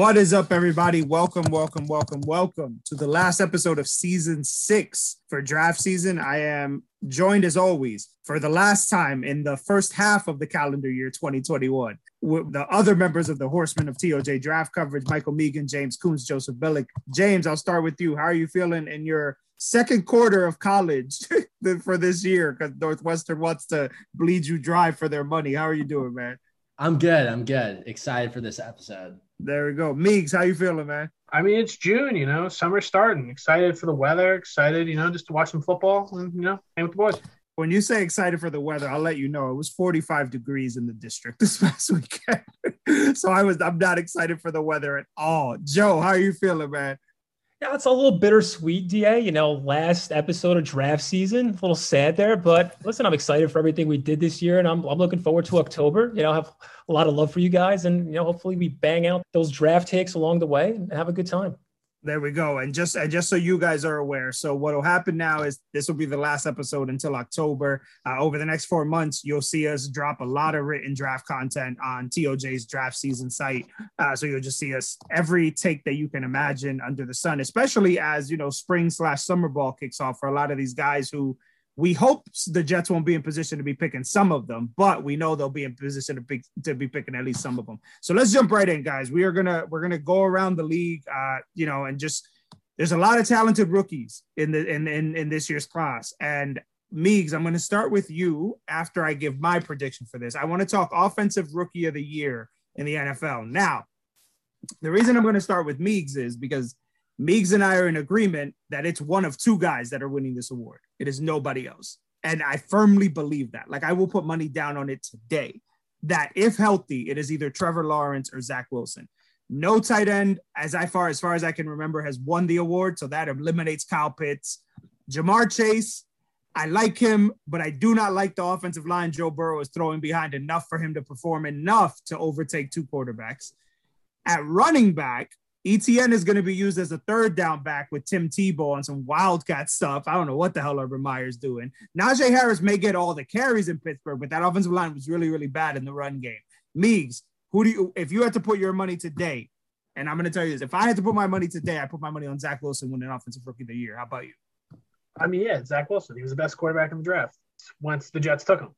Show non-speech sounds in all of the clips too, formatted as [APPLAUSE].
What is up, everybody? Welcome, welcome, welcome, welcome to the last episode of season six for draft season. I am joined as always for the last time in the first half of the calendar year 2021 with the other members of the Horsemen of TOJ draft coverage Michael Megan, James Coons, Joseph Billick. James, I'll start with you. How are you feeling in your second quarter of college [LAUGHS] for this year? Because Northwestern wants to bleed you dry for their money. How are you doing, man? I'm good. I'm good. Excited for this episode. There we go. Meeks, how you feeling, man? I mean, it's June, you know, summer's starting. Excited for the weather, excited, you know, just to watch some football and, you know, hang with the boys. When you say excited for the weather, I'll let you know it was 45 degrees in the district [LAUGHS] this past weekend. [LAUGHS] so I was I'm not excited for the weather at all. Joe, how are you feeling, man? Yeah, it's a little bittersweet, DA. You know, last episode of draft season, a little sad there. But listen, I'm excited for everything we did this year, and I'm, I'm looking forward to October. You know, I have a lot of love for you guys, and you know, hopefully we bang out those draft takes along the way and have a good time. There we go. And just and just so you guys are aware, so what will happen now is this will be the last episode until October. Uh, over the next four months, you'll see us drop a lot of written draft content on TOJ's draft season site. Uh, so you'll just see us every take that you can imagine under the sun, especially as you know spring slash summer ball kicks off for a lot of these guys who we hope the Jets won't be in position to be picking some of them, but we know they'll be in position to, pick, to be picking at least some of them. So let's jump right in, guys. We are gonna we're gonna go around the league, uh, you know, and just there's a lot of talented rookies in the in in, in this year's class. And Meegs, I'm to start with you after I give my prediction for this. I want to talk offensive rookie of the year in the NFL. Now, the reason I'm to start with Meegs is because Meegs and I are in agreement that it's one of two guys that are winning this award. It is nobody else. And I firmly believe that. Like I will put money down on it today that if healthy, it is either Trevor Lawrence or Zach Wilson. No tight end, as I far as far as I can remember, has won the award. So that eliminates Kyle Pitts. Ja'Marr Chase, I like him, but I do not like the offensive line Joe Burrow is throwing behind enough for him to perform enough to overtake two quarterbacks. At running back, ETN is going to be used as a third down back with Tim Tebow on some wildcat stuff. I don't know what the hell Urban Meyer's doing. Najee Harris may get all the carries in Pittsburgh, but that offensive line was really, really bad in the run game. Meegs, who do you, if you had to put your money today, and I'm going to tell you this, if I had to put my money today, I put my money on Zach Wilson winning Offensive Rookie of the Year. How about you? I mean, yeah, Zach Wilson. He was the best quarterback in the draft once the Jets took him.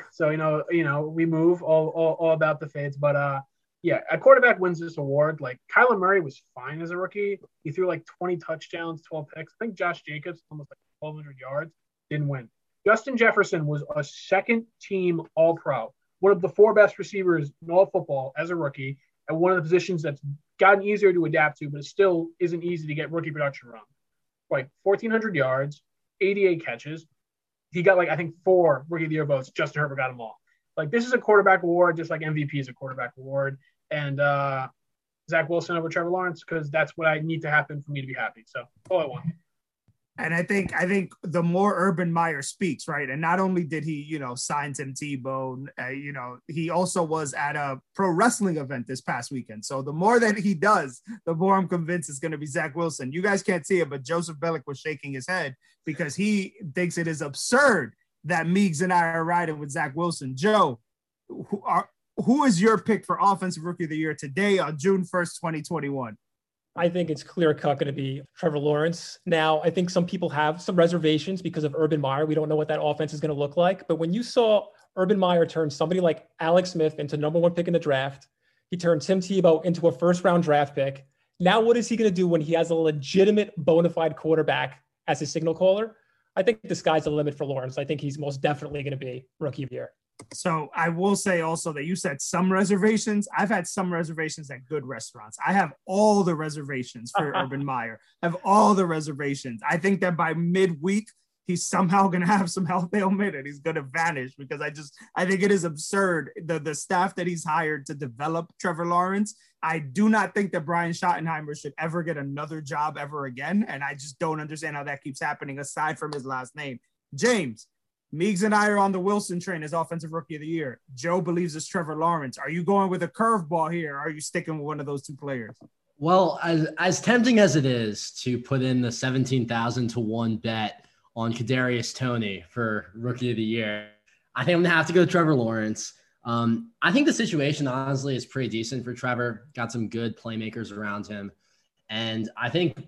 [LAUGHS] so you know, you know, we move all, all, all about the fades, but uh, yeah, a quarterback wins this award. Like Kyler Murray was fine as a rookie. He threw like 20 touchdowns, 12 picks. I think Josh Jacobs almost like 1,200 yards, didn't win. Justin Jefferson was a second team All Pro, one of the four best receivers in all football as a rookie, at one of the positions that's gotten easier to adapt to, but it still isn't easy to get rookie production from. Like 1,400 yards, 88 catches. He got like, I think, four rookie of the year votes. Justin Herbert got them all. Like, this is a quarterback award, just like MVP is a quarterback award and uh, Zach Wilson over Trevor Lawrence because that's what I need to happen for me to be happy. So all I want. And I think I think the more Urban Meyer speaks, right? And not only did he, you know, sign Tim Tebow, uh, you know, he also was at a pro wrestling event this past weekend. So the more that he does, the more I'm convinced it's going to be Zach Wilson. You guys can't see it, but Joseph Bellick was shaking his head because he thinks it is absurd that Meegs and I are riding with Zach Wilson. Joe, who are who is your pick for offensive rookie of the year today on June 1st, 2021? I think it's clear cut going to be Trevor Lawrence. Now, I think some people have some reservations because of Urban Meyer. We don't know what that offense is going to look like. But when you saw Urban Meyer turn somebody like Alex Smith into number one pick in the draft, he turned Tim Tebow into a first round draft pick. Now, what is he going to do when he has a legitimate bona fide quarterback as his signal caller? I think the sky's the limit for Lawrence. I think he's most definitely going to be rookie of the year. So I will say also that you said some reservations. I've had some reservations at good restaurants. I have all the reservations for [LAUGHS] Urban Meyer. I have all the reservations. I think that by midweek, he's somehow going to have some health ailment and he's going to vanish because I just I think it is absurd the the staff that he's hired to develop Trevor Lawrence. I do not think that Brian Schottenheimer should ever get another job ever again, and I just don't understand how that keeps happening aside from his last name. James, Meeks and I are on the Wilson train as offensive rookie of the year. Joe believes it's Trevor Lawrence. Are you going with a curveball here? are you sticking with one of those two players? Well, as, as tempting as it is to put in the 17,000 to one bet on Kadarius Toney for rookie of the year. I think I'm gonna have to go to Trevor Lawrence. Um, I think the situation honestly is pretty decent for Trevor. Got some good playmakers around him, and I think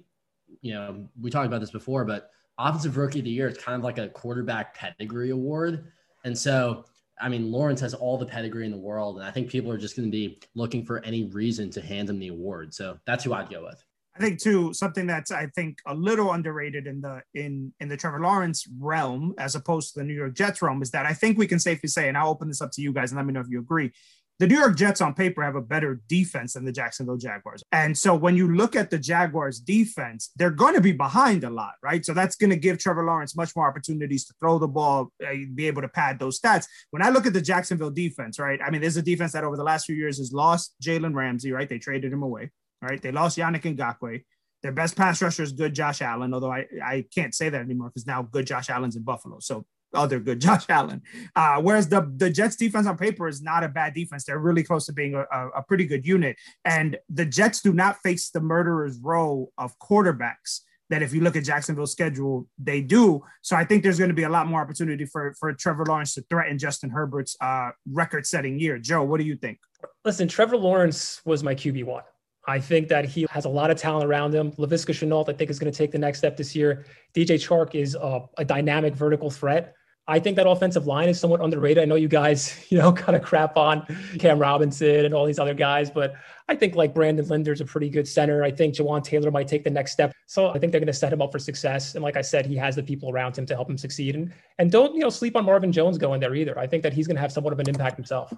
you know we talked about this before, but offensive rookie of the year is kind of like a quarterback pedigree award, and so I mean Lawrence has all the pedigree in the world, and I think people are just going to be looking for any reason to hand him the award. So that's who I'd go with. I think too something that's I think a little underrated in the in in the Trevor Lawrence realm as opposed to the New York Jets realm is that I think we can safely say, and I'll open this up to you guys and let me know if you agree. The New York Jets on paper have a better defense than the Jacksonville Jaguars. And so when you look at the Jaguars defense, they're going to be behind a lot, right? So that's going to give Trevor Lawrence much more opportunities to throw the ball, uh, be able to pad those stats. When I look at the Jacksonville defense, right? I mean, there's a defense that over the last few years has lost Jalen Ramsey, right? They traded him away. right? They lost Yannick Ngakoue. Their best pass rusher is good Josh Allen, although I, I can't say that anymore because now good Josh Allen's in Buffalo. So other good [LAUGHS] Josh Allen. Uh, whereas the, the Jets defense on paper is not a bad defense. They're really close to being a, a, pretty good unit. And the Jets do not face the murderer's row of quarterbacks that if you look at Jacksonville's schedule, they do. So I think there's going to be a lot more opportunity for, for Trevor Lawrence to threaten Justin Herbert's uh, record setting year. Joe, what do you think? Listen, Trevor Lawrence was my QB1. I think that he has a lot of talent around him. Laviska Shenault, I think, is going to take the next step this year. DJ Chark is a, a, dynamic vertical threat. I think that offensive line is somewhat underrated. I know you guys, [LAUGHS] you know, kind of crap on Cam Robinson and all these other guys, but I think like Brandon Linder's a pretty good center. I think Jawaan Taylor might take the next step. So I think they're going to set him up for success. And like I said, he has the people around him to help him succeed. And and don't you know sleep on Marvin Jones going there either. I think that he's going to have somewhat of an impact himself.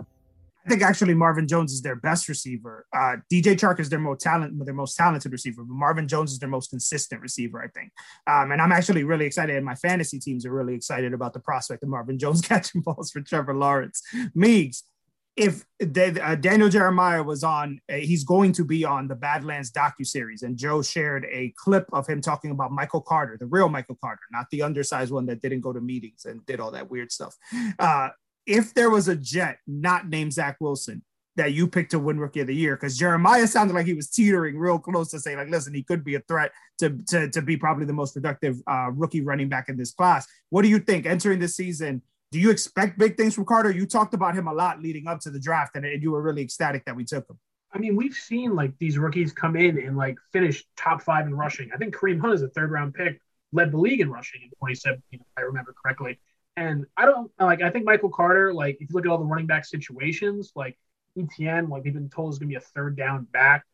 I think actually Marvin Jones is their best receiver. Uh, DJ Chark is their most talent, their most talented receiver, but Marvin Jones is their most consistent receiver, I think. Um, and I'm actually really excited, and my fantasy teams are really excited about the prospect of Marvin Jones [LAUGHS] catching balls for Trevor Lawrence. Meeks, if they, uh, Daniel Jeremiah was on, uh, he's going to be on the Badlands docu series, and Joe shared a clip of him talking about Michael Carter, the real Michael Carter, not the undersized one that didn't go to meetings and did all that weird stuff. Uh, if there was a Jet not named Zach Wilson that you picked to win Rookie of the Year, because Jeremiah sounded like he was teetering real close to saying, like, listen, he could be a threat to to, to be probably the most productive uh, rookie running back in this class. What do you think entering the season? Do you expect big things from Carter? You talked about him a lot leading up to the draft, and, and you were really ecstatic that we took him. I mean, we've seen like these rookies come in and like finish top five in rushing. I think Kareem Hunt is a third round pick, led the league in rushing in 2017, if I remember correctly. And I don't like. I think Michael Carter. Like, if you look at all the running back situations, like ETN, like they've been told is going to be a third down back.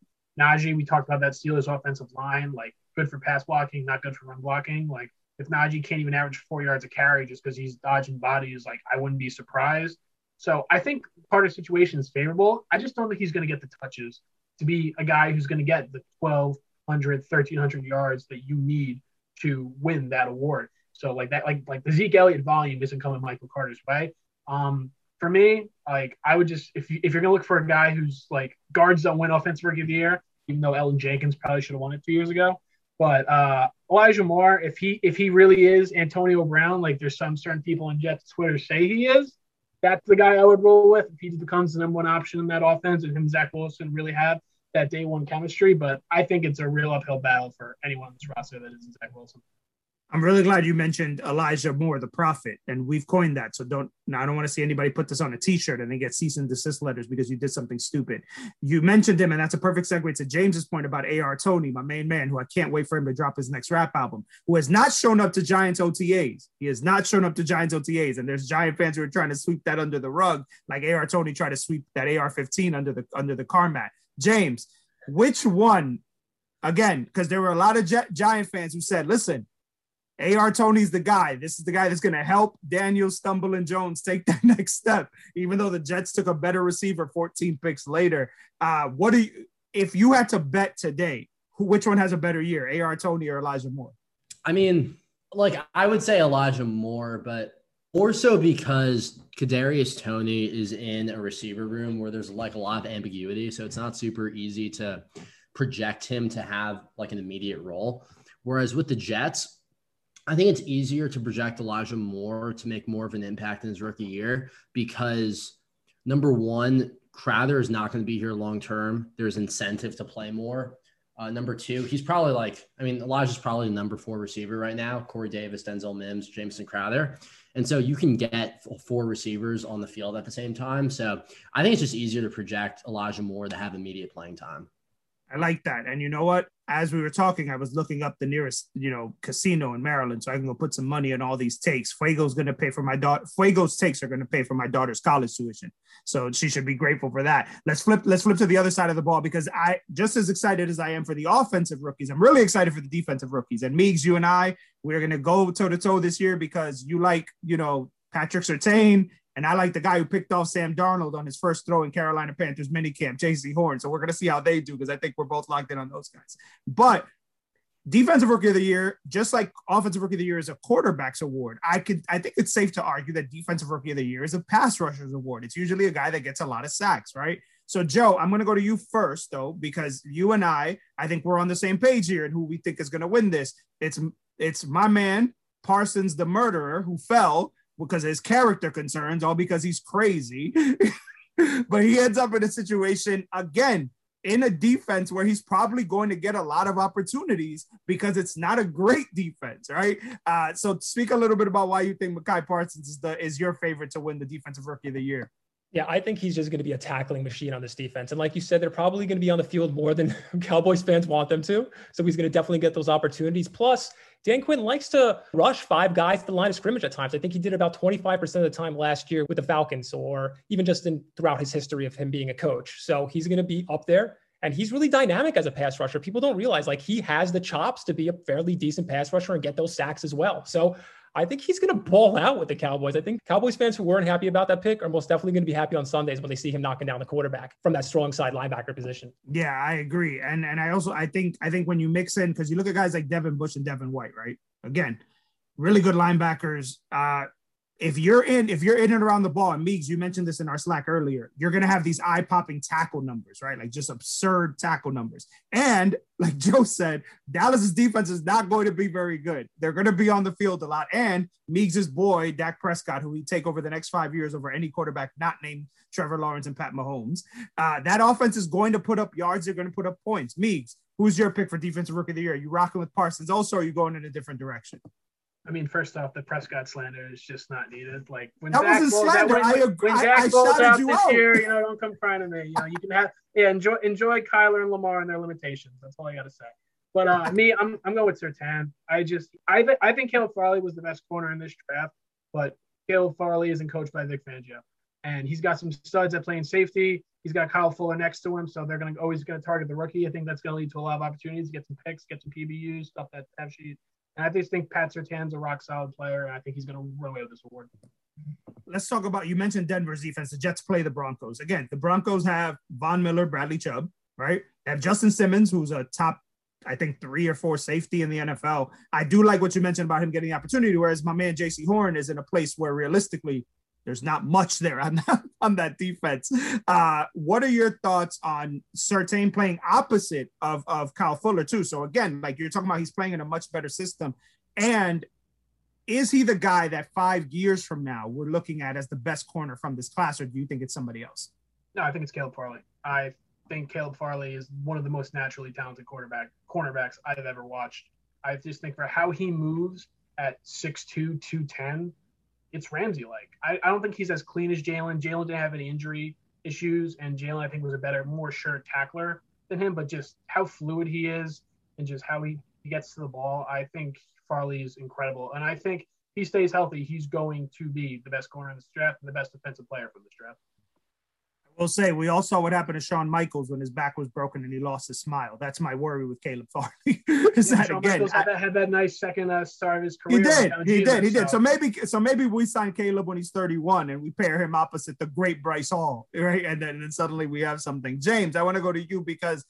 Najee, we talked about that Steelers offensive line, like good for pass blocking, not good for run blocking. Like if Najee can't even average four yards a carry just because he's dodging bodies, like I wouldn't be surprised. So I think Carter's situation is favorable. I just don't think he's going to get the touches to be a guy who's going to get the 1,200, 1,300 yards that you need to win that award. So like that, like like the Zeke Elliott volume isn't coming Michael Carter's way. Um, for me, like I would just if you if you're gonna look for a guy who's like guards don't win offensive rookie of the year, even though Elgton Jenkins probably should have won it two years ago. But uh, Elijah Moore, if he if he really is Antonio Brown, like there's some certain people on Jets Twitter say he is, that's the guy I would roll with if he becomes the number one option in that offense, and him Zach Wilson really have that day one chemistry. But I think it's a real uphill battle for anyone on this roster that isn't Zach Wilson. I'm really glad you mentioned Elijah Moore, the prophet, and we've coined that. So don't now I don't want to see anybody put this on a T-shirt and then get cease and desist letters because you did something stupid. You mentioned him, and that's a perfect segue to James's point about AR Toney, my main man, who I can't wait for him to drop his next rap album, who has not shown up to Giants OTAs. He has not shown up to Giants OTAs, and there's Giant fans who are trying to sweep that under the rug, like AR Toney tried to sweep that AR-15 under the under the car mat. James, which one? Again, because there were a lot of Giant fans who said, "Listen." AR Toney's the guy. This is the guy that's going to help Daniel Stumble and Jones take [LAUGHS] that next step, even though the Jets took a better receiver 14 picks later. Uh, what do you, if you had to bet today, who, which one has a better year, AR Toney or Elijah Moore? I mean, like I would say Elijah Moore, but more so because Kadarius Toney is in a receiver room where there's like a lot of ambiguity, so it's not super easy to project him to have like an immediate role. Whereas with the Jets, I think it's easier to project Elijah Moore to make more of an impact in his rookie year because number one, Crowder is not going to be here long term. There's incentive to play more. Uh, number two, he's probably like, I mean, Elijah's probably the number four receiver right now. Corey Davis, Denzel Mims, Jameson Crowder. And so you can get four receivers on the field at the same time. So I think it's just easier to project Elijah Moore to have immediate playing time. I like that. And you know what? As we were talking, I was looking up the nearest, you know, casino in Maryland, so I can go put some money on all these takes. Fuego's going to pay for my daughter. Fuego's takes are going to pay for my daughter's college tuition, so she should be grateful for that. Let's flip. Let's flip to the other side of the ball because I just as excited as I am for the offensive rookies, I'm really excited for the defensive rookies. And Meeks, you and I, we're going to go toe to toe this year because you like, you know, Patrick Surtain and I like the guy who picked off Sam Darnold on his first throw in Carolina Panthers minicamp, Jaycee Horn. So we're going to see how they do because I think we're both locked in on those guys. But defensive rookie of the year, just like offensive rookie of the year is a quarterback's award, I could I think it's safe to argue that defensive rookie of the year is a pass rusher's award. It's usually a guy that gets a lot of sacks, right? So Joe, I'm going to go to you first though because you and I, I think we're on the same page here and who we think is going to win this. It's it's my man Parsons the murderer who fell because his character concerns, all because he's crazy. [LAUGHS] but he ends up in a situation again in a defense where he's probably going to get a lot of opportunities because it's not a great defense, right? Uh, so speak a little bit about why you think Micah Parsons is the is your favorite to win the defensive rookie of the year. Yeah, I think he's just going to be a tackling machine on this defense. And like you said, they're probably going to be on the field more than [LAUGHS] Cowboys fans want them to. So he's going to definitely get those opportunities. Plus, Dan Quinn likes to rush five guys to the line of scrimmage at times. I think he did about 25% of the time last year with the Falcons or even just in throughout his history of him being a coach. So he's going to be up there and he's really dynamic as a pass rusher. People don't realize like he has the chops to be a fairly decent pass rusher and get those sacks as well. So I think he's going to ball out with the Cowboys. I think Cowboys fans who weren't happy about that pick are most definitely going to be happy on Sundays when they see him knocking down the quarterback from that strong side linebacker position. Yeah, I agree. And and I also I think I think when you mix in because you look at guys like Devin Bush and Devin White, right? Again, really good linebackers. Uh, if you're in, if you're in and around the ball, and Meeks, you mentioned this in our Slack earlier, you're gonna have these eye-popping tackle numbers, right? Like just absurd tackle numbers. And like Joe said, Dallas's defense is not going to be very good. They're gonna be on the field a lot. And Meeks' boy, Dak Prescott, who we take over the next five years over any quarterback not named Trevor Lawrence and Pat Mahomes, uh, that offense is going to put up yards. They're going to put up points. Meeks, who's your pick for defensive rookie of the year? Are you rocking with Parsons? Also, are you going in a different direction? I mean, first off, the Prescott slander is just not needed. Like when that Zach was slander. out, when, I agree. when Zach I, I out you this out. year, you know, don't come crying to me. You know, you can have yeah, enjoy enjoy Kyler and Lamar and their limitations. That's all I got to say. But uh, me, I'm I'm going with Surtain. I just I th- I think Caleb Farley was the best corner in this draft, but Caleb Farley isn't coached by Vic Fangio, and he's got some studs at playing safety. He's got Kyle Fuller next to him, so they're going to always going to target the rookie. I think that's going to lead to a lot of opportunities, to get some picks, get some PBUs, stuff that have sheet. And I just think Pat Surtain's a rock solid player, and I think he's going to run away with this award. Let's talk about you mentioned Denver's defense. The Jets play the Broncos. Again, the Broncos have Von Miller, Bradley Chubb, right? They have Justin Simmons, who's a top, I think, three or four safety in the NFL. I do like what you mentioned about him getting the opportunity, whereas my man Jaycee Horn is in a place where realistically there's not much there on that, [LAUGHS] on that defense. Uh, what are your thoughts on Surtain playing opposite of, of Kyle Fuller, too? So, again, like you're talking about, he's playing in a much better system. And is he the guy that five years from now we're looking at as the best corner from this class, or do you think it's somebody else? No, I think it's Caleb Farley. I think Caleb Farley is one of the most naturally talented quarterback cornerbacks I've ever watched. I just think for how he moves at 6'2", 210, it's Ramsey like. I, I don't think he's as clean as Jalen. Jalen didn't have any injury issues, and Jalen I think was a better, more sure tackler than him. But just how fluid he is, and just how he, he gets to the ball, I think Farley is incredible. And I think he stays healthy, he's going to be the best corner in this draft and the best defensive player from this draft. We'll say we all saw what happened to Shawn Michaels when his back was broken and he lost his smile. That's my worry with Caleb Farley. [LAUGHS] is yeah, that Shawn again? Michaels had, that, had that nice second uh, start of his career. He did. He did. He so. did. So maybe, so maybe we sign Caleb when he's 31 and we pair him opposite the great Bryce Hall, [LAUGHS] right? And then, and then suddenly we have something. James, I want to go to you because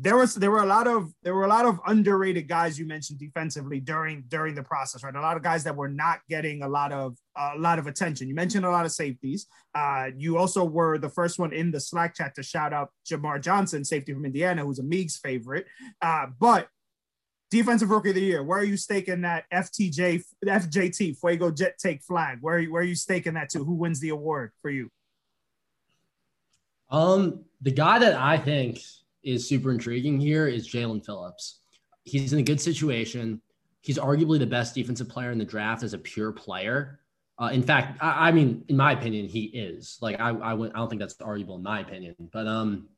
there was there were a lot of there were a lot of underrated guys you mentioned defensively during during the process, right? A lot of guys that were not getting a lot of a lot of attention. You mentioned a lot of safeties. Uh, you also were the first one in the Slack chat to shout out Jamar Johnson, safety from Indiana, who's a Meeks favorite. Uh, but defensive rookie of the year, where are you staking that FTJ FJT Fuego Jet Take flag? Where are you, where are you staking that to? Who wins the award for you? Um, the guy that I think is super intriguing here is Jaelan Phillips. He's in a good situation. He's arguably the best defensive player in the draft as a pure player. Uh, in fact, I, I, mean, in my opinion, he is. Like, I, I, I don't think that's arguable in my opinion. But um,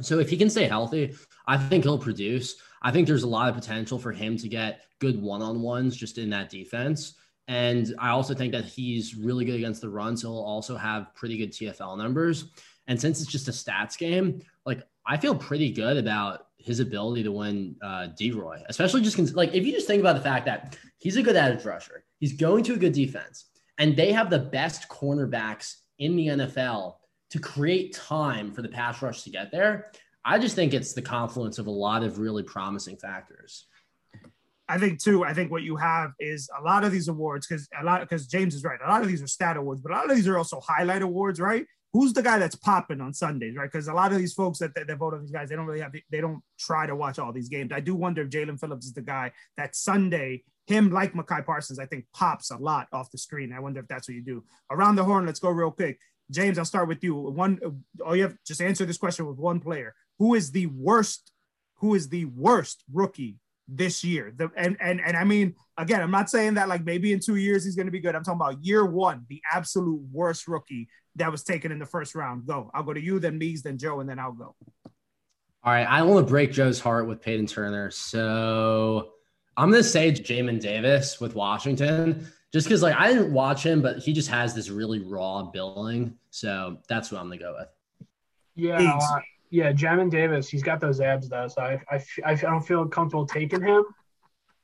so if he can stay healthy, I think he'll produce. I think there's a lot of potential for him to get good one-on-ones just in that defense. And I also think that he's really good against the run, so he'll also have pretty good TFL numbers. And since it's just a stats game, like I feel pretty good about his ability to win uh, D-Roy, especially just cons- like if you just think about the fact that he's a good edge rusher, he's going to a good defense, and they have the best cornerbacks in the NFL to create time for the pass rush to get there. I just think it's the confluence of a lot of really promising factors. I think too. I think what you have is a lot of these awards because a lot because James is right. A lot of these are stat awards, but a lot of these are also highlight awards, right? Who's the guy that's popping on Sundays, right? Because a lot of these folks that, that, that, vote on these guys, they don't really have, they don't try to watch all these games. I do wonder if Jaelan Phillips is the guy that Sunday, him like Micah Parsons, I think pops a lot off the screen. I wonder if that's what you do. Around the horn, let's go real quick. James, I'll start with you. One, all you have just answer this question with one player. Who is the worst? Who is the worst rookie this year. The, and and and I mean, again, I'm not saying that like maybe in two years he's going to be good. I'm talking about year one, the absolute worst rookie that was taken in the first round. Go. I'll go to you, then Mees, then Joe, and then I'll go. All right, I want to break Joe's heart with Payton Turner, so I'm going to say Jamin Davis with Washington, just because like I didn't watch him, but he just has this really raw billing, so that's what I'm going to go with. Yeah, yeah, Jamin Davis, he's got those abs though, so I, I, I don't feel comfortable taking him.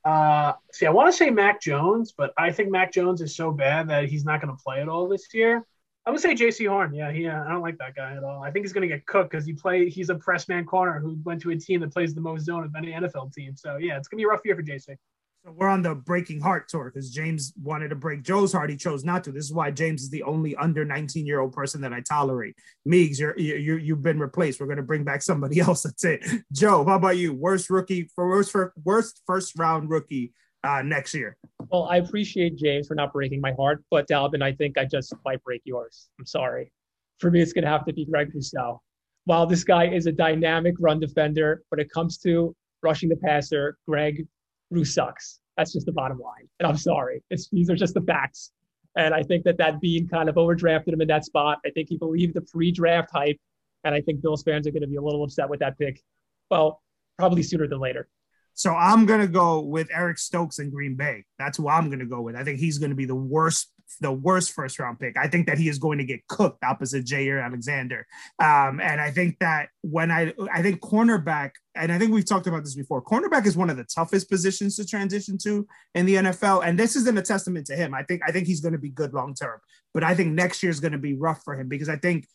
Uh, see, I want to say Mac Jones, but I think Mac Jones is so bad that he's not going to play at all this year. I would say Jaycee Horn. Yeah, he, uh, I don't like that guy at all. I think he's gonna get cooked because he play. He's a press man corner who went to a team that plays the most zone of any NFL team. So yeah, it's gonna be a rough year for Jaycee. So we're on the breaking heart tour because James wanted to break Joe's heart. He chose not to. This is why James is the only under 19 year old person that I tolerate. Meeks, you're, you you've been replaced. We're going to bring back somebody [LAUGHS] else. That's it. Joe, how about you? Worst rookie for worst for worst first round rookie uh, next year. Well, I appreciate James for not breaking my heart, but Dalvin, I think I just might break yours. I'm sorry. For me, it's going to have to be Greg Rousseau. While this guy is a dynamic run defender, when it comes to rushing the passer, Greg Rue sucks. That's just the bottom line. And I'm sorry. It's, these are just the facts. And I think that that Beane kind of overdrafted him in that spot. I think he believed the pre-draft hype, and I think Bills fans are going to be a little upset with that pick. Well, probably sooner than later. So I'm gonna go with Eric Stokes in Green Bay. That's who I'm gonna go with. I think he's gonna be the worst, the worst first round pick. I think that he is going to get cooked opposite Jaire Alexander. Um, and I think that when I I think cornerback, and I think we've talked about this before, cornerback is one of the toughest positions to transition to in the NFL. And this isn't a testament to him. I think I think he's gonna be good long term, but I think next year is gonna be rough for him because I think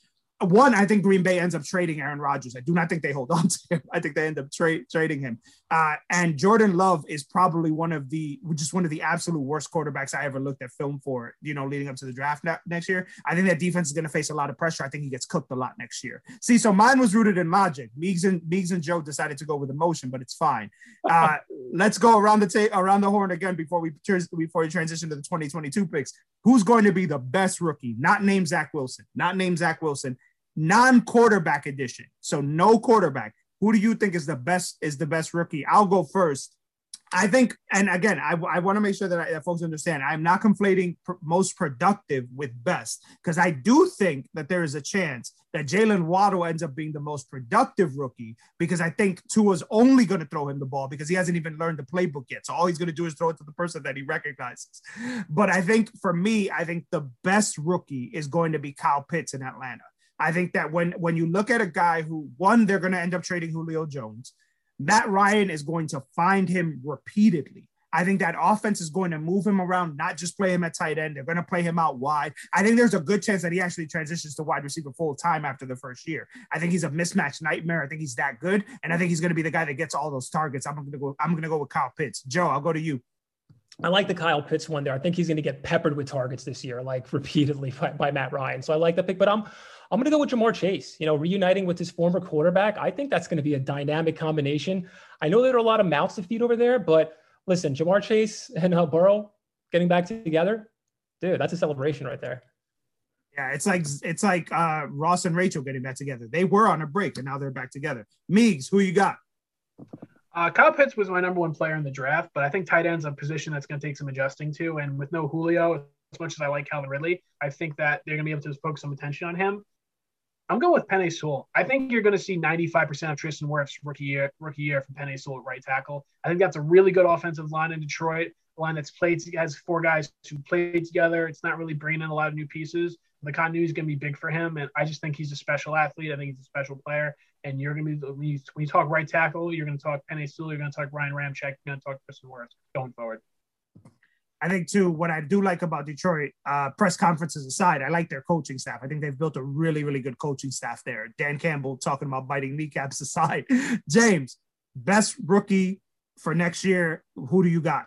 one, I think Green Bay ends up trading Aaron Rodgers. I do not think they hold on to him. I think they end up tra- trading him. Uh, and Jordan Love is probably one of the just one of the absolute worst quarterbacks I ever looked at film for. You know, leading up to the draft ne- next year. I think that defense is going to face a lot of pressure. I think he gets cooked a lot next year. See, so mine was rooted in logic. Meeks and Meeks and Joe decided to go with emotion, but it's fine. Uh, [LAUGHS] let's go around the ta- around the horn again before we before we transition to the 2022 picks. Who's going to be the best rookie? Not named Zach Wilson. Not named Zach Wilson non-quarterback edition. So no quarterback. Who do you think is the best is the best rookie? I'll go first. I think, and again, I, I want to make sure that, I, that folks understand I'm not conflating pr- most productive with best because I do think that there is a chance that Jaylen Waddle ends up being the most productive rookie because I think Tua's only going to throw him the ball because he hasn't even learned the playbook yet. So all he's going to do is throw it to the person that he recognizes. But I think for me, I think the best rookie is going to be Kyle Pitts in Atlanta. I think that when when you look at a guy who one, they're going to end up trading Julio Jones. Matt Ryan is going to find him repeatedly. I think that offense is going to move him around, not just play him at tight end. They're going to play him out wide. I think there's a good chance that he actually transitions to wide receiver full time after the first year. I think he's a mismatch nightmare. I think he's that good, and I think he's going to be the guy that gets all those targets. I'm going to go. I'm going to go with Kyle Pitts. Joe, I'll go to you. I like the Kyle Pitts one there. I think he's going to get peppered with targets this year, like [LAUGHS] repeatedly by, by Matt Ryan. So I like the pick, but I'm I'm going to go with Ja'Marr Chase. You know, reuniting with his former quarterback, I think that's going to be a dynamic combination. I know there are a lot of mouths to feed over there, but listen, Ja'Marr Chase and uh, Burrow getting back together, dude, that's a celebration right there. Yeah, it's like it's like uh, Ross and Rachel getting back together. They were on a break and now they're back together. Meeks, who you got? Uh, Kyle Pitts was my number one player in the draft, but I think tight end's a position that's going to take some adjusting to. And with no Julio, as much as I like Calvin Ridley, I think that they're going to be able to focus some attention on him. I'm going with Penei Sewell. I think you're going to see 95% of Tristan Wirfs rookie year rookie year from Penei Sewell at right tackle. I think that's a really good offensive line in Detroit. A line that's played has four guys who played together. It's not really bringing in a lot of new pieces. The continuity is going to be big for him, and I just think he's a special athlete. I think he's a special player. And you're going to be when you, when you talk right tackle, you're going to talk Penei Sewell, you're going to talk Ryan Ramczyk, you're going to talk Tristan Wirfs going forward. I think too, what I do like about Detroit, uh, press conferences aside, I like their coaching staff. I think they've built a really, really good coaching staff there. Dan Campbell talking about biting kneecaps [LAUGHS] aside. James, best rookie for next year. Who do you got?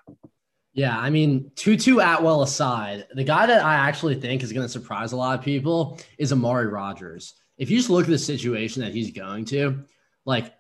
Yeah, I mean, Tutu Atwell aside, the guy that I actually think is going to surprise a lot of people is Amari Rodgers. If you just look at the situation that he's going to, like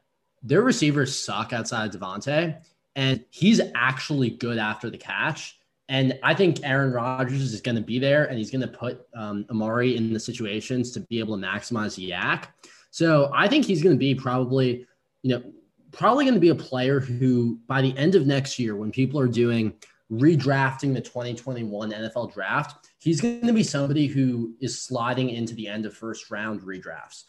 their receivers suck outside of Davante, and he's actually good after the catch. And I think Aaron Rodgers is going to be there and he's going to put um, Amari in the situations to be able to maximize YAC. So I think he's going to be probably, you know, probably going to be a player who by the end of next year, when people are doing redrafting the 2021 NFL draft, he's going to be somebody who is sliding into the end of first round redrafts.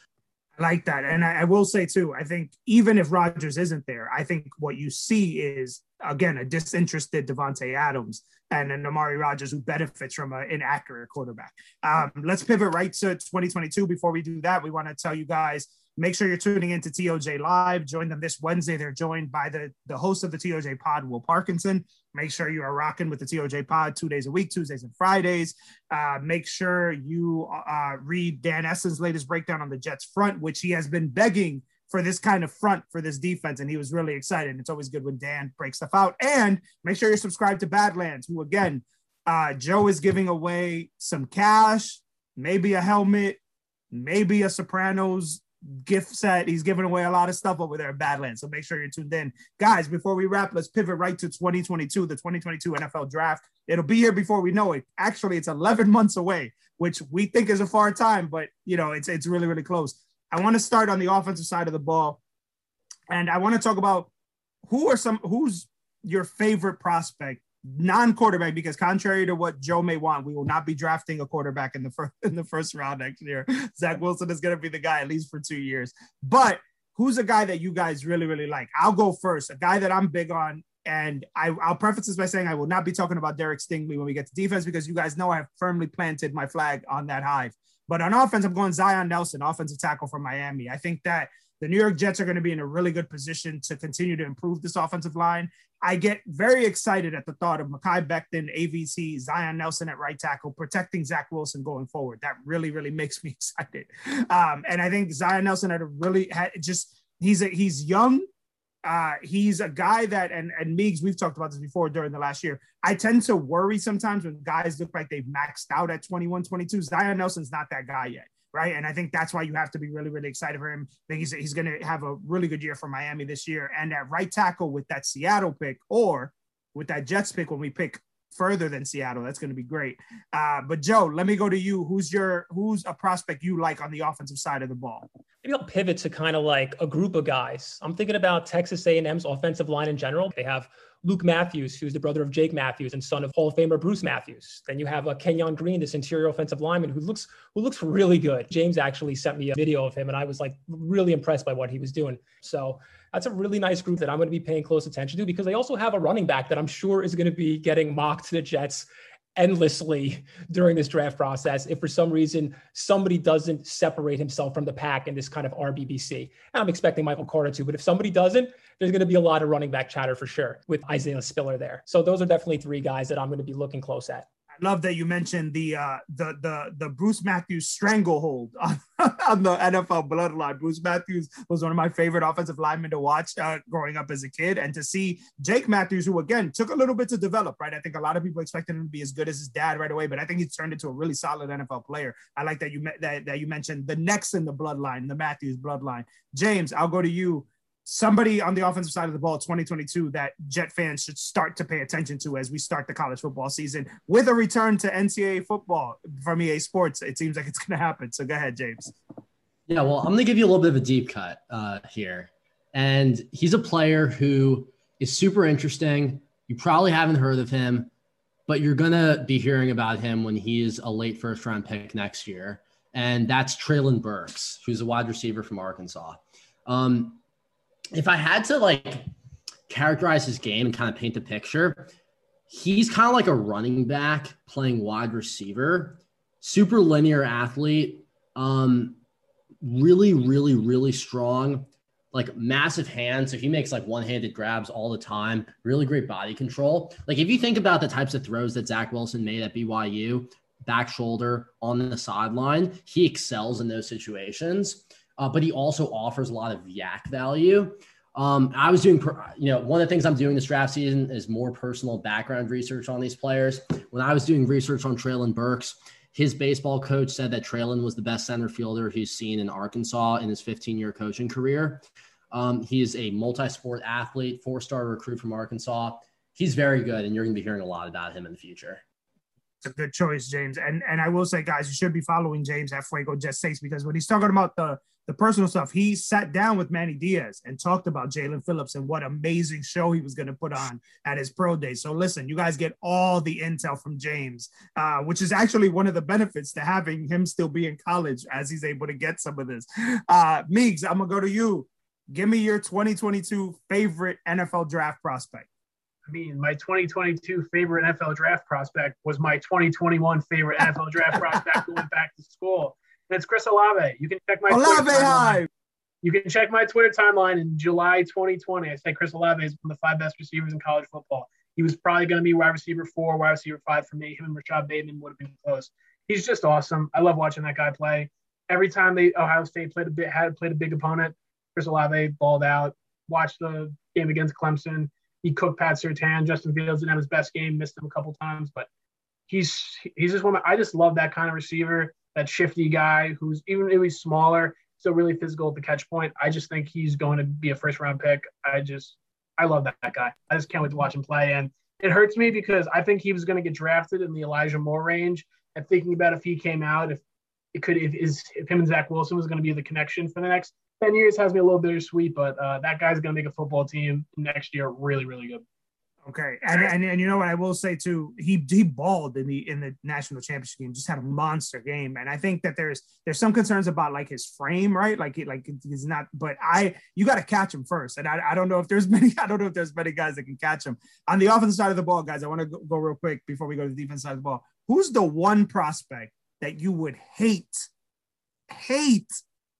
I like that. And I, I, will say too, I think even if Rodgers isn't there, I think what you see is again a disinterested Davante Adams and an Amari Rodgers who benefits from an inaccurate quarterback. Um, let's pivot right to 2022. Before we do that, we want to tell you guys Make sure you're tuning into TOJ Live. Join them this Wednesday. They're joined by the, the host of the TOJ Pod, Will Parkinson. Make sure you are rocking with the TOJ Pod two days a week, Tuesdays and Fridays. Uh, make sure you uh, read Dan Essen's latest breakdown on the Jets front, which he has been begging for this kind of front for this defense, and he was really excited. It's always good when Dan breaks stuff out. And make sure you're subscribed to Badlands, who again, uh, Joe is giving away some cash, maybe a helmet, maybe a Sopranos gift set. He's giving away a lot of stuff over there at Badlands. So make sure you're tuned in. Guys, before we wrap, let's pivot right to 2022, the 2022 NFL draft. It'll be here before we know it. Actually, it's 11 months away, which we think is a far time, but you know, it's it's really, really close. I want to start on the offensive side of the ball. And I want to talk about who are some who's your favorite prospect non-quarterback because contrary to what Joe may want, we will not be drafting a quarterback in the first [LAUGHS] in the first round next year. [LAUGHS] Zach Wilson is going to be the guy at least for two years. But who's a guy that you guys really really like? I'll go first. A guy that I'm big on, and I, will preface this by saying I will not be talking about Derek Stingley when we get to defense because you guys know I have firmly planted my flag on that hive. But on offense, I'm going Zion Nelson, offensive tackle from Miami. I think that the New York Jets are going to be in a really good position to continue to improve this offensive line. I get very excited at the thought of Mekhi Becton, AVC, Zion Nelson at right tackle, protecting Zach Wilson going forward. That really, really makes me [LAUGHS] excited. Um, and I think Zion Nelson had a really had just he's a, he's young. Uh, he's a guy that and and Meigs, we've talked about this before during the last year. I tend to worry sometimes when guys look like they've maxed out at 21, 22. Zion Nelson's not that guy yet right? And I think that's why you have to be really, really excited for him. I think he's, he's going to have a really good year for Miami this year. And at right tackle with that Seattle pick or with that Jets pick when we pick further than Seattle, that's going to be great. Uh, but Joe, let me go to you. Who's your who's a prospect you like on the offensive side of the ball? Maybe I'll pivot to kind of like a group of guys. I'm thinking about Texas A&M's offensive line in general. They have Luke Matthews, who's the brother of Jake Matthews and son of Hall of Famer Bruce Matthews. Then you have uh, Kenyon Green, this interior offensive lineman who looks who looks really good. James actually sent me a video of him, and I was like really impressed by what he was doing. So that's a really nice group that I'm going to be paying close attention to because they also have a running back that I'm sure is going to be getting mocked to the Jets endlessly during this draft process if for some reason somebody doesn't separate himself from the pack in this kind of RBBC. And I'm expecting Michael Carter to, but if somebody doesn't, there's going to be a lot of running back chatter for sure with Isaiah Spiller there. So those are definitely three guys that I'm going to be looking close at. I love that you mentioned the uh, the the the Bruce Matthews stranglehold [LAUGHS] on, on the NFL bloodline. Bruce Matthews was one of my favorite offensive linemen to watch uh, growing up as a kid, and to see Jake Matthews, who again took a little bit to develop. Right, I think a lot of people expected him to be as good as his dad right away, but I think he's turned into a really solid NFL player. I like that you that that you mentioned the next in the bloodline, the Matthews bloodline. James, I'll go to you somebody on the offensive side of the ball 2022 that Jet fans should start to pay attention to as we start the college football season with a return to NCAA football from EA Sports. It seems like it's going to happen. So go ahead, James. Yeah, well, I'm going to give you a little bit of a deep cut uh, here. And he's a player who is super interesting. You probably haven't heard of him, but you're going to be hearing about him when he's a late first round pick next year. And that's Treylon Burks, who's a wide receiver from Arkansas. Um, if I had to like characterize his game and kind of paint the picture, he's kind of like a running back playing wide receiver, super linear athlete, um, really, really, really strong, like massive hands. So he makes like one handed grabs all the time, really great body control. Like if you think about the types of throws that Zach Wilson made at BYU, back shoulder on the sideline, he excels in those situations uh, but he also offers a lot of YAC value. Um, I was doing, you know, one of the things I'm doing this draft season is more personal background research on these players. When I was doing research on Treylon Burks, his baseball coach said that Treylon was the best center fielder he's seen in Arkansas in his 15 year coaching career. Um, he is a multi sport athlete, four star recruit from Arkansas. He's very good, and you're going to be hearing a lot about him in the future a good choice, James. And and I will say, guys, you should be following James at Fuego Jet States because when he's talking about the the personal stuff, he sat down with Manny Diaz and talked about Jaelan Phillips and what amazing show he was going to put on at his pro day. So listen, you guys get all the intel from James, uh, which is actually one of the benefits to having him still be in college as he's able to get some of this. Uh, Meeks, I'm gonna go to you. Give me your 2022 favorite NFL draft prospect. I mean, my 2022 favorite NFL draft prospect was my 2021 favorite NFL draft prospect [LAUGHS] going back to school. And it's Chris Olave. You can check my Olave High. You can check my Twitter timeline in July 2020. I said Chris Olave is one of the five best receivers in college football. He was probably going to be wide receiver four, wide receiver five for me. Him and Rashod Bateman would have been close. He's just awesome. I love watching that guy play. Every time they Ohio State played a bit had played a big opponent, Chris Olave balled out. Watched the game against Clemson he cooked Pat Surtain. Justin Fields didn't have his best game, missed him a couple times, but he's he's just one. Of, I just love that kind of receiver, that shifty guy who's even if he's smaller, still really physical at the catch point. I just think he's going to be a first round pick. I just I love that, that guy. I just can't wait to watch him play. And it hurts me because I think he was going to get drafted in the Elijah Moore range. And thinking about if he came out, if it could, if is if him and Zach Wilson was going to be the connection for the next 10 years has me a little bittersweet, but uh, that guy's going to make a football team next year really, really good. Okay, and, and and you know what I will say too, he he balled in the in the national championship game, just had a monster game, and I think that there's there's some concerns about like his frame, right? Like like he's not, but I you got to catch him first, and I, I don't know if there's [LAUGHS] many I don't know if there's many guys that can catch him on the offensive side of the ball, guys. I want to go, go real quick before we go to the defense side of the ball. Who's the one prospect that you would hate hate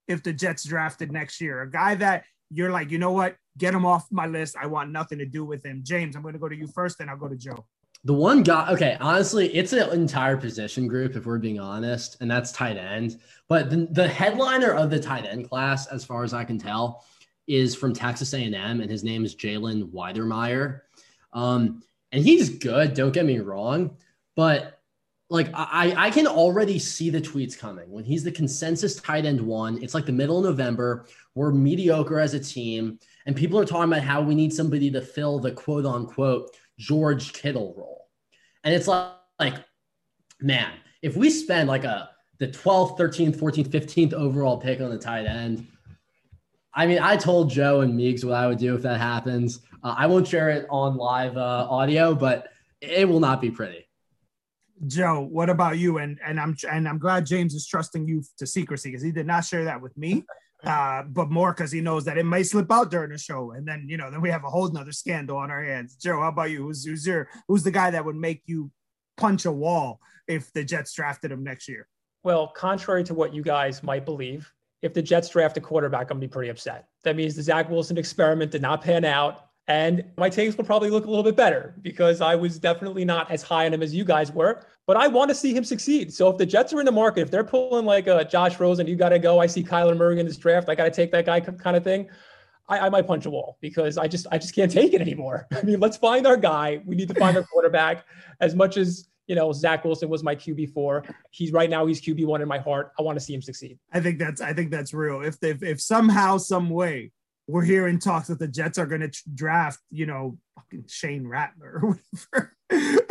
if the Jets drafted next year. A guy that you're like, you know what? Get him off my list. I want nothing to do with him. James, I'm going to go to you first, then I'll go to Joe. The one guy, okay, honestly, it's an entire position group, if we're being honest, and that's tight end. But the, the headliner of the tight end class, as far as I can tell, is from Texas A&M, and his name is Jalen Wydermyer. Um, and he's good, don't get me wrong, but like I, I can already see the tweets coming when he's the consensus tight end one. It's like the middle of November. We're mediocre as a team, and people are talking about how we need somebody to fill the quote unquote George Kittle role. And it's like, like man, if we spend like a the 12th, 13th, 14th, 15th overall pick on the tight end, I mean, I told Joe and Meeks what I would do if that happens. Uh, I won't share it on live uh, audio, but it will not be pretty. Joe, what about you? And and I'm and I'm glad James is trusting you to secrecy because he did not share that with me. [LAUGHS] Uh, but more because he knows that it may slip out during the show, and then you know, then we have a whole nother scandal on our hands. Joe, how about you? Who's who's your who's the guy that would make you punch a wall if the Jets drafted him next year. Well, contrary to what you guys might believe, if the Jets draft a quarterback, I'm gonna be pretty upset. That means the Zach Wilson experiment did not pan out. And my takes will probably look a little bit better because I was definitely not as high on him as you guys were. But I want to see him succeed. So if the Jets are in the market, if they're pulling like a Josh Rosen, you got to go. I see Kyler Murray in this draft. I got to take that guy kind of thing. I, I, might punch a wall because I just I just can't take it anymore. [LAUGHS] I mean, let's find our guy. We need to find our quarterback. As much as you know, Zach Wilson was my QB four. He's right now he's QB one in my heart. I want to see him succeed. I think that's I think that's real. If if, if somehow some way we're hearing talks that the Jets are going to draft, you know, fucking Shane Rattler or [LAUGHS] whatever.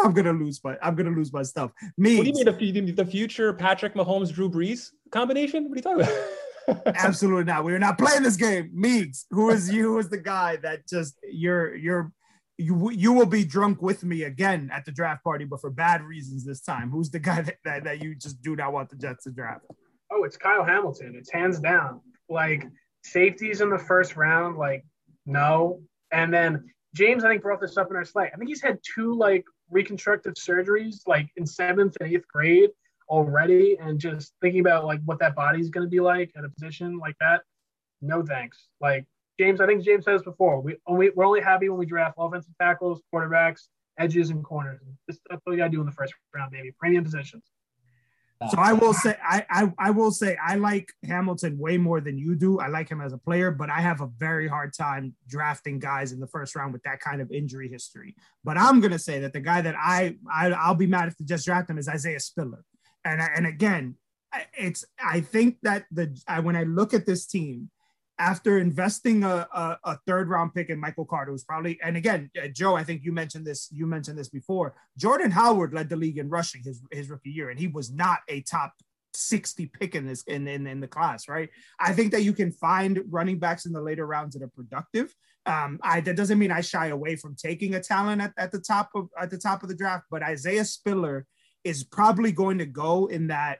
I'm gonna lose my I'm gonna lose my stuff. Me. What do you mean the, the future Patrick Mahomes Drew Brees combination? What are you talking about? [LAUGHS] Absolutely not. We're not playing this game. Meeks, who is you? Who is the guy that just you're you're you you will be drunk with me again at the draft party, but for bad reasons this time. Who's the guy that, that, that you just do not want the Jets to draft? Oh, it's Kyle Hamilton. It's hands down. Like safeties in the first round, like no. And then James, I think, brought this up in our slide. I think he's had two like reconstructive surgeries, like in seventh and eighth grade already. And just thinking about like what that body's going to be like at a position like that no thanks. Like james i think james said this before. We only we're only happy when we draft offensive tackles quarterbacks edges and corners. That's what we got to do in the first round baby premium positions so I will say I, I, I will say I like Hamilton way more than you do. I like him as a player, but I have a very hard time drafting guys in the first round with that kind of injury history. But I'm gonna say that the guy that I, I I'll be mad if they just draft him is Isaiah Spiller and and again, it's I think that the I, when I look at this team, after investing a, a, a, third round pick in Michael Carter, who's probably and again, uh, Joe, I think you mentioned this. You mentioned this before. Jordan Howard led the league in rushing his his rookie year, and he was not a top 60 pick in this in, in in the class, right? I think that you can find running backs in the later rounds that are productive. Um, I that doesn't mean I shy away from taking a talent at, at the top of at the top of the draft, but Isaiah Spiller is probably going to go in that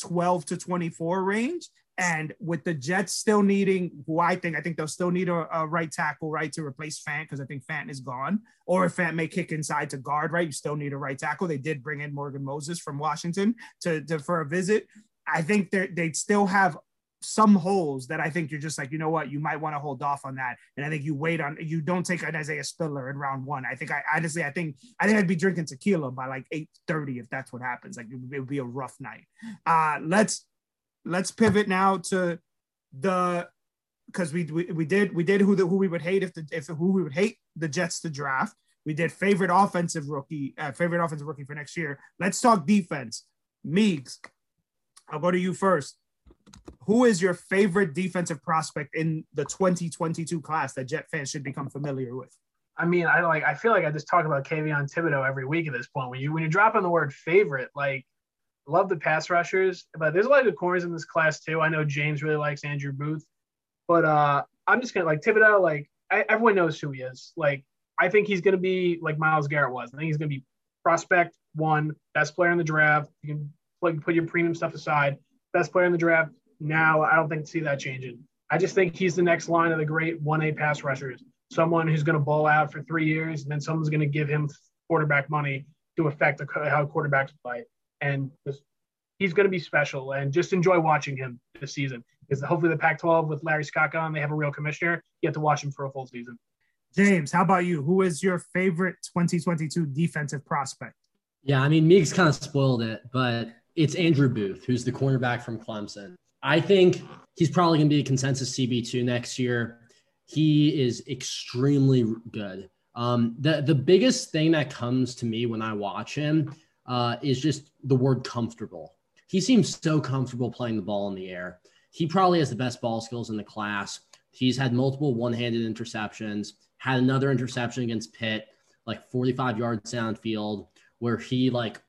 12 to 24 range. And with the Jets still needing, who I think, I think they'll still need a, a right tackle, right, to replace Fant because I think Fant is gone. Or if Fant may kick inside to guard, right, you still need a right tackle. They did bring in Morgan Moses from Washington to, to for a visit. I think they still have some holes that I think you're just like, you know what, you might want to hold off on that. And I think you wait on, you don't take an Isaiah Spiller in round one. I think I honestly, I think, I think I'd be drinking tequila by like 830 if that's what happens. Like it would be a rough night. Uh, let's, let's pivot now to the, because we, we, we did, we did who the, who we would hate if the, if who we would hate the Jets to draft. We did favorite offensive rookie, uh, favorite offensive rookie for next year. Let's talk defense. Meeks, I'll go to you first who is your favorite defensive prospect in the 2022 class that Jet fans should become familiar with? I mean, I like. I feel like I just talk about Kayvon Thibodeaux every week at this point. When you when you drop in the word favorite, like love the pass rushers, but there's a lot of good corners in this class too. I know James really likes Andrew Booth, but uh, I'm just gonna like Thibodeaux. Like I, everyone knows who he is. Like I think he's gonna be like Myles Garrett was. I think he's gonna be prospect one, best player in the draft. You can like put your premium stuff aside. Best player in the draft, now, I don't think see that changing. I just think he's the next line of the great 1A pass rushers. Someone who's going to ball out for three years, and then someone's going to give him quarterback money to affect how quarterbacks play. And just, he's going to be special. And just enjoy watching him this season because hopefully the Pac-12 with Larry Scott gone, they have a real commissioner. You have to watch him for a full season. James, how about you? Who is your favorite 2022 defensive prospect? Yeah, I mean, Meeks kind of spoiled it, but it's Andrew Booth, who's the cornerback from Clemson. I think he's probably going to be a consensus CB2 next year. He is extremely good. Um, the the biggest thing that comes to me when I watch him uh, is just the word comfortable. He seems so comfortable playing the ball in the air. He probably has the best ball skills in the class. He's had multiple one-handed interceptions. Had another interception against Pitt, like 45 yards downfield, where he like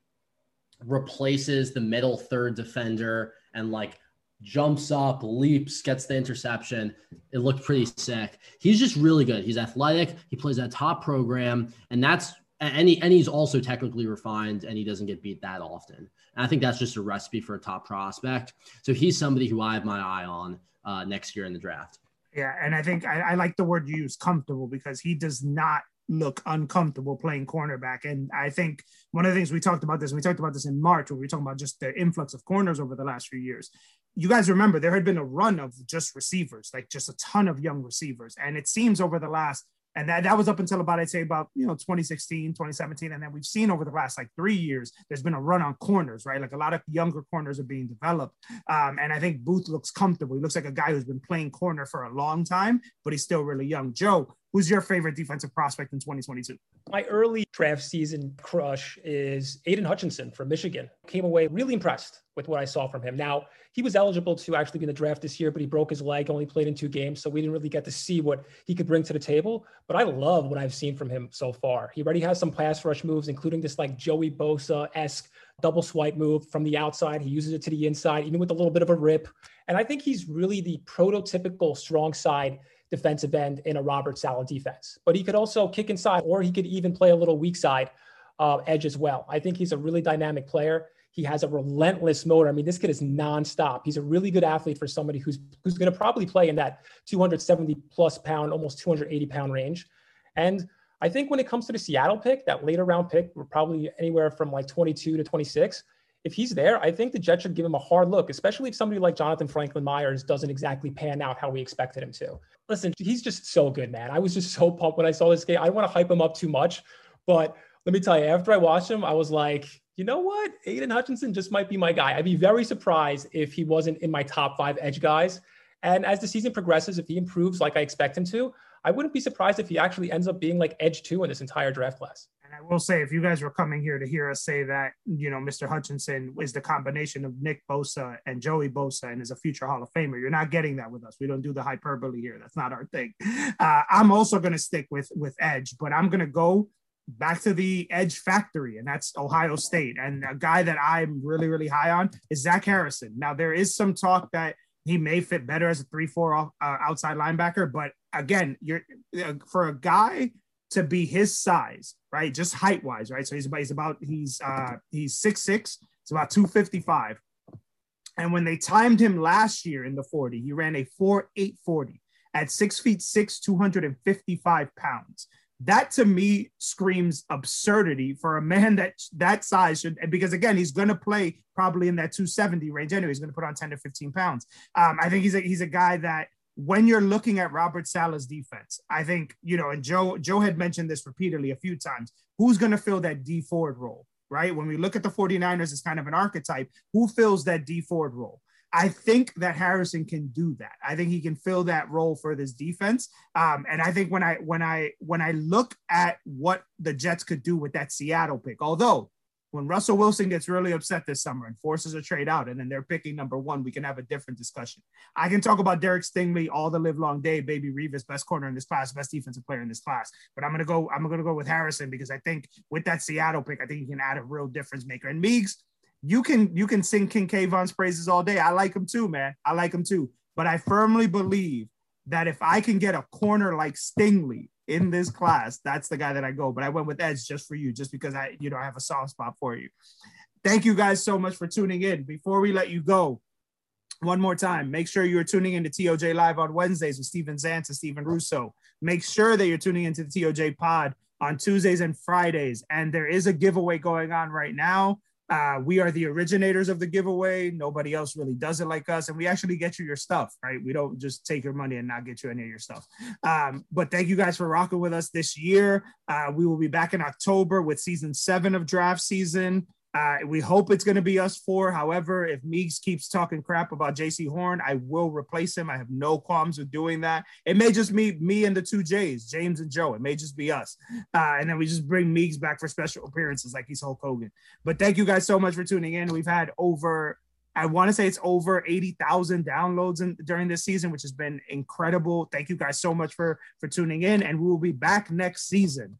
replaces the middle third defender and like jumps up, leaps, gets the interception. It looked pretty sick. He's just really good. He's athletic. He plays at top program, and that's and, he, and he's also technically refined, and he doesn't get beat that often. And I think that's just a recipe for a top prospect. So he's somebody who I have my eye on uh, next year in the draft. Yeah, and I think I, I like the word you use, comfortable, because he does not look uncomfortable playing cornerback. And I think one of the things we talked about this, we talked about this in March when we were talking about just the influx of corners over the last few years. You guys remember there had been a run of just receivers, like just a ton of young receivers. And it seems over the last and that, that was up until about, I'd say about, you know, 2016, 2017. And then we've seen over the last like three years, there's been a run on corners, right? Like a lot of younger corners are being developed. Um, and I think Booth looks comfortable. He looks like a guy who's been playing corner for a long time, but he's still really young. Joe, who's your favorite defensive prospect in 2022? My early draft season crush is Aidan Hutchinson from Michigan. Came away really impressed with what I saw from him. Now, he was eligible to actually be in the draft this year, but he broke his leg, only played in two games. So we didn't really get to see what he could bring to the table. But I love what I've seen from him so far. He already has some pass rush moves, including this like Joey Bosa esque double swipe move from the outside. He uses it to the inside, even with a little bit of a rip. And I think he's really the prototypical strong side defensive end in a Robert Saleh defense. But he could also kick inside, or he could even play a little weak side uh, edge as well. I think he's a really dynamic player. He has a relentless motor. I mean, this kid is nonstop. He's a really good athlete for somebody who's who's going to probably play in that 270 plus pound, almost 280 pound range. And I think when it comes to the Seattle pick, that later round pick, we're probably anywhere from like 22 to 26. If he's there, I think the Jets should give him a hard look, especially if somebody like Jonathan Franklin Myers doesn't exactly pan out how we expected him to. Listen, he's just so good, man. I was just so pumped when I saw this game. I don't want to hype him up too much, but let me tell you, after I watched him, I was like, you know what? Aidan Hutchinson just might be my guy. I'd be very surprised if he wasn't in my top five edge guys. And as the season progresses, if he improves like I expect him to, I wouldn't be surprised if he actually ends up being like edge two in this entire draft class. I will say, if you guys were coming here to hear us say that, you know, Mr. Hutchinson is the combination of Nick Bosa and Joey Bosa and is a future Hall of Famer, you're not getting that with us. We don't do the hyperbole here. That's not our thing. Uh, I'm also going to stick with with edge, but I'm going to go back to the edge factory, and that's Ohio State. And a guy that I'm really, really high on is Zach Harrison. Now, there is some talk that he may fit better as a three-four uh, outside linebacker, but again, you're uh, for a guy to be his size, right? Just height wise, right? So he's about he's about he's uh he's six six. It's about two fifty five. And when they timed him last year in the 40, he ran a 4 8 40 at six feet six, 255 pounds that to me screams absurdity for a man that that size should because again he's going to play probably in that 270 range anyway he's going to put on 10 to 15 pounds um, i think he's a he's a guy that when you're looking at robert saleh's defense i think you know and joe joe had mentioned this repeatedly a few times who's going to fill that Dee Ford role right when we look at the 49ers as kind of an archetype who fills that Dee Ford role I think that Harrison can do that. I think he can fill that role for this defense. Um, and I think when I when I when I look at what the Jets could do with that Seattle pick, although when Russell Wilson gets really upset this summer and forces a trade out, and then they're picking number one, we can have a different discussion. I can talk about Derek Stingley all the live long day, baby Revis, best corner in this class, best defensive player in this class. But I'm gonna go, I'm gonna go with Harrison because I think with that Seattle pick, I think he can add a real difference maker. And Meeks, you can you can sing King Kayvon's praises all day. I like him too, man. I like him too. But I firmly believe that if I can get a corner like Stingley in this class, that's the guy that I go. But I went with Edge just for you, just because I, you know, I have a soft spot for you. Thank you guys so much for tuning in. Before we let you go, one more time, make sure you're tuning into TOJ Live on Wednesdays with Steven Zantz and Steven Russo. Make sure that you're tuning into the TOJ Pod on Tuesdays and Fridays. And there is a giveaway going on right now. Uh, we are the originators of the giveaway. Nobody else really does it like us. And we actually get you your stuff, right? We don't just take your money and not get you any of your stuff. Um, but thank you guys for rocking with us this year. Uh, we will be back in October with season seven of draft season. Uh, we hope it's going to be us four. However, if Meeks keeps talking crap about Jaycee Horn, I will replace him. I have no qualms with doing that. It may just be me and the two J's, James and Joe. It may just be us. Uh, and then we just bring Meeks back for special appearances like he's Hulk Hogan. But thank you guys so much for tuning in. We've had over I want to say it's over 80,000 downloads in, during this season, which has been incredible. Thank you guys so much for for tuning in, and we will be back next season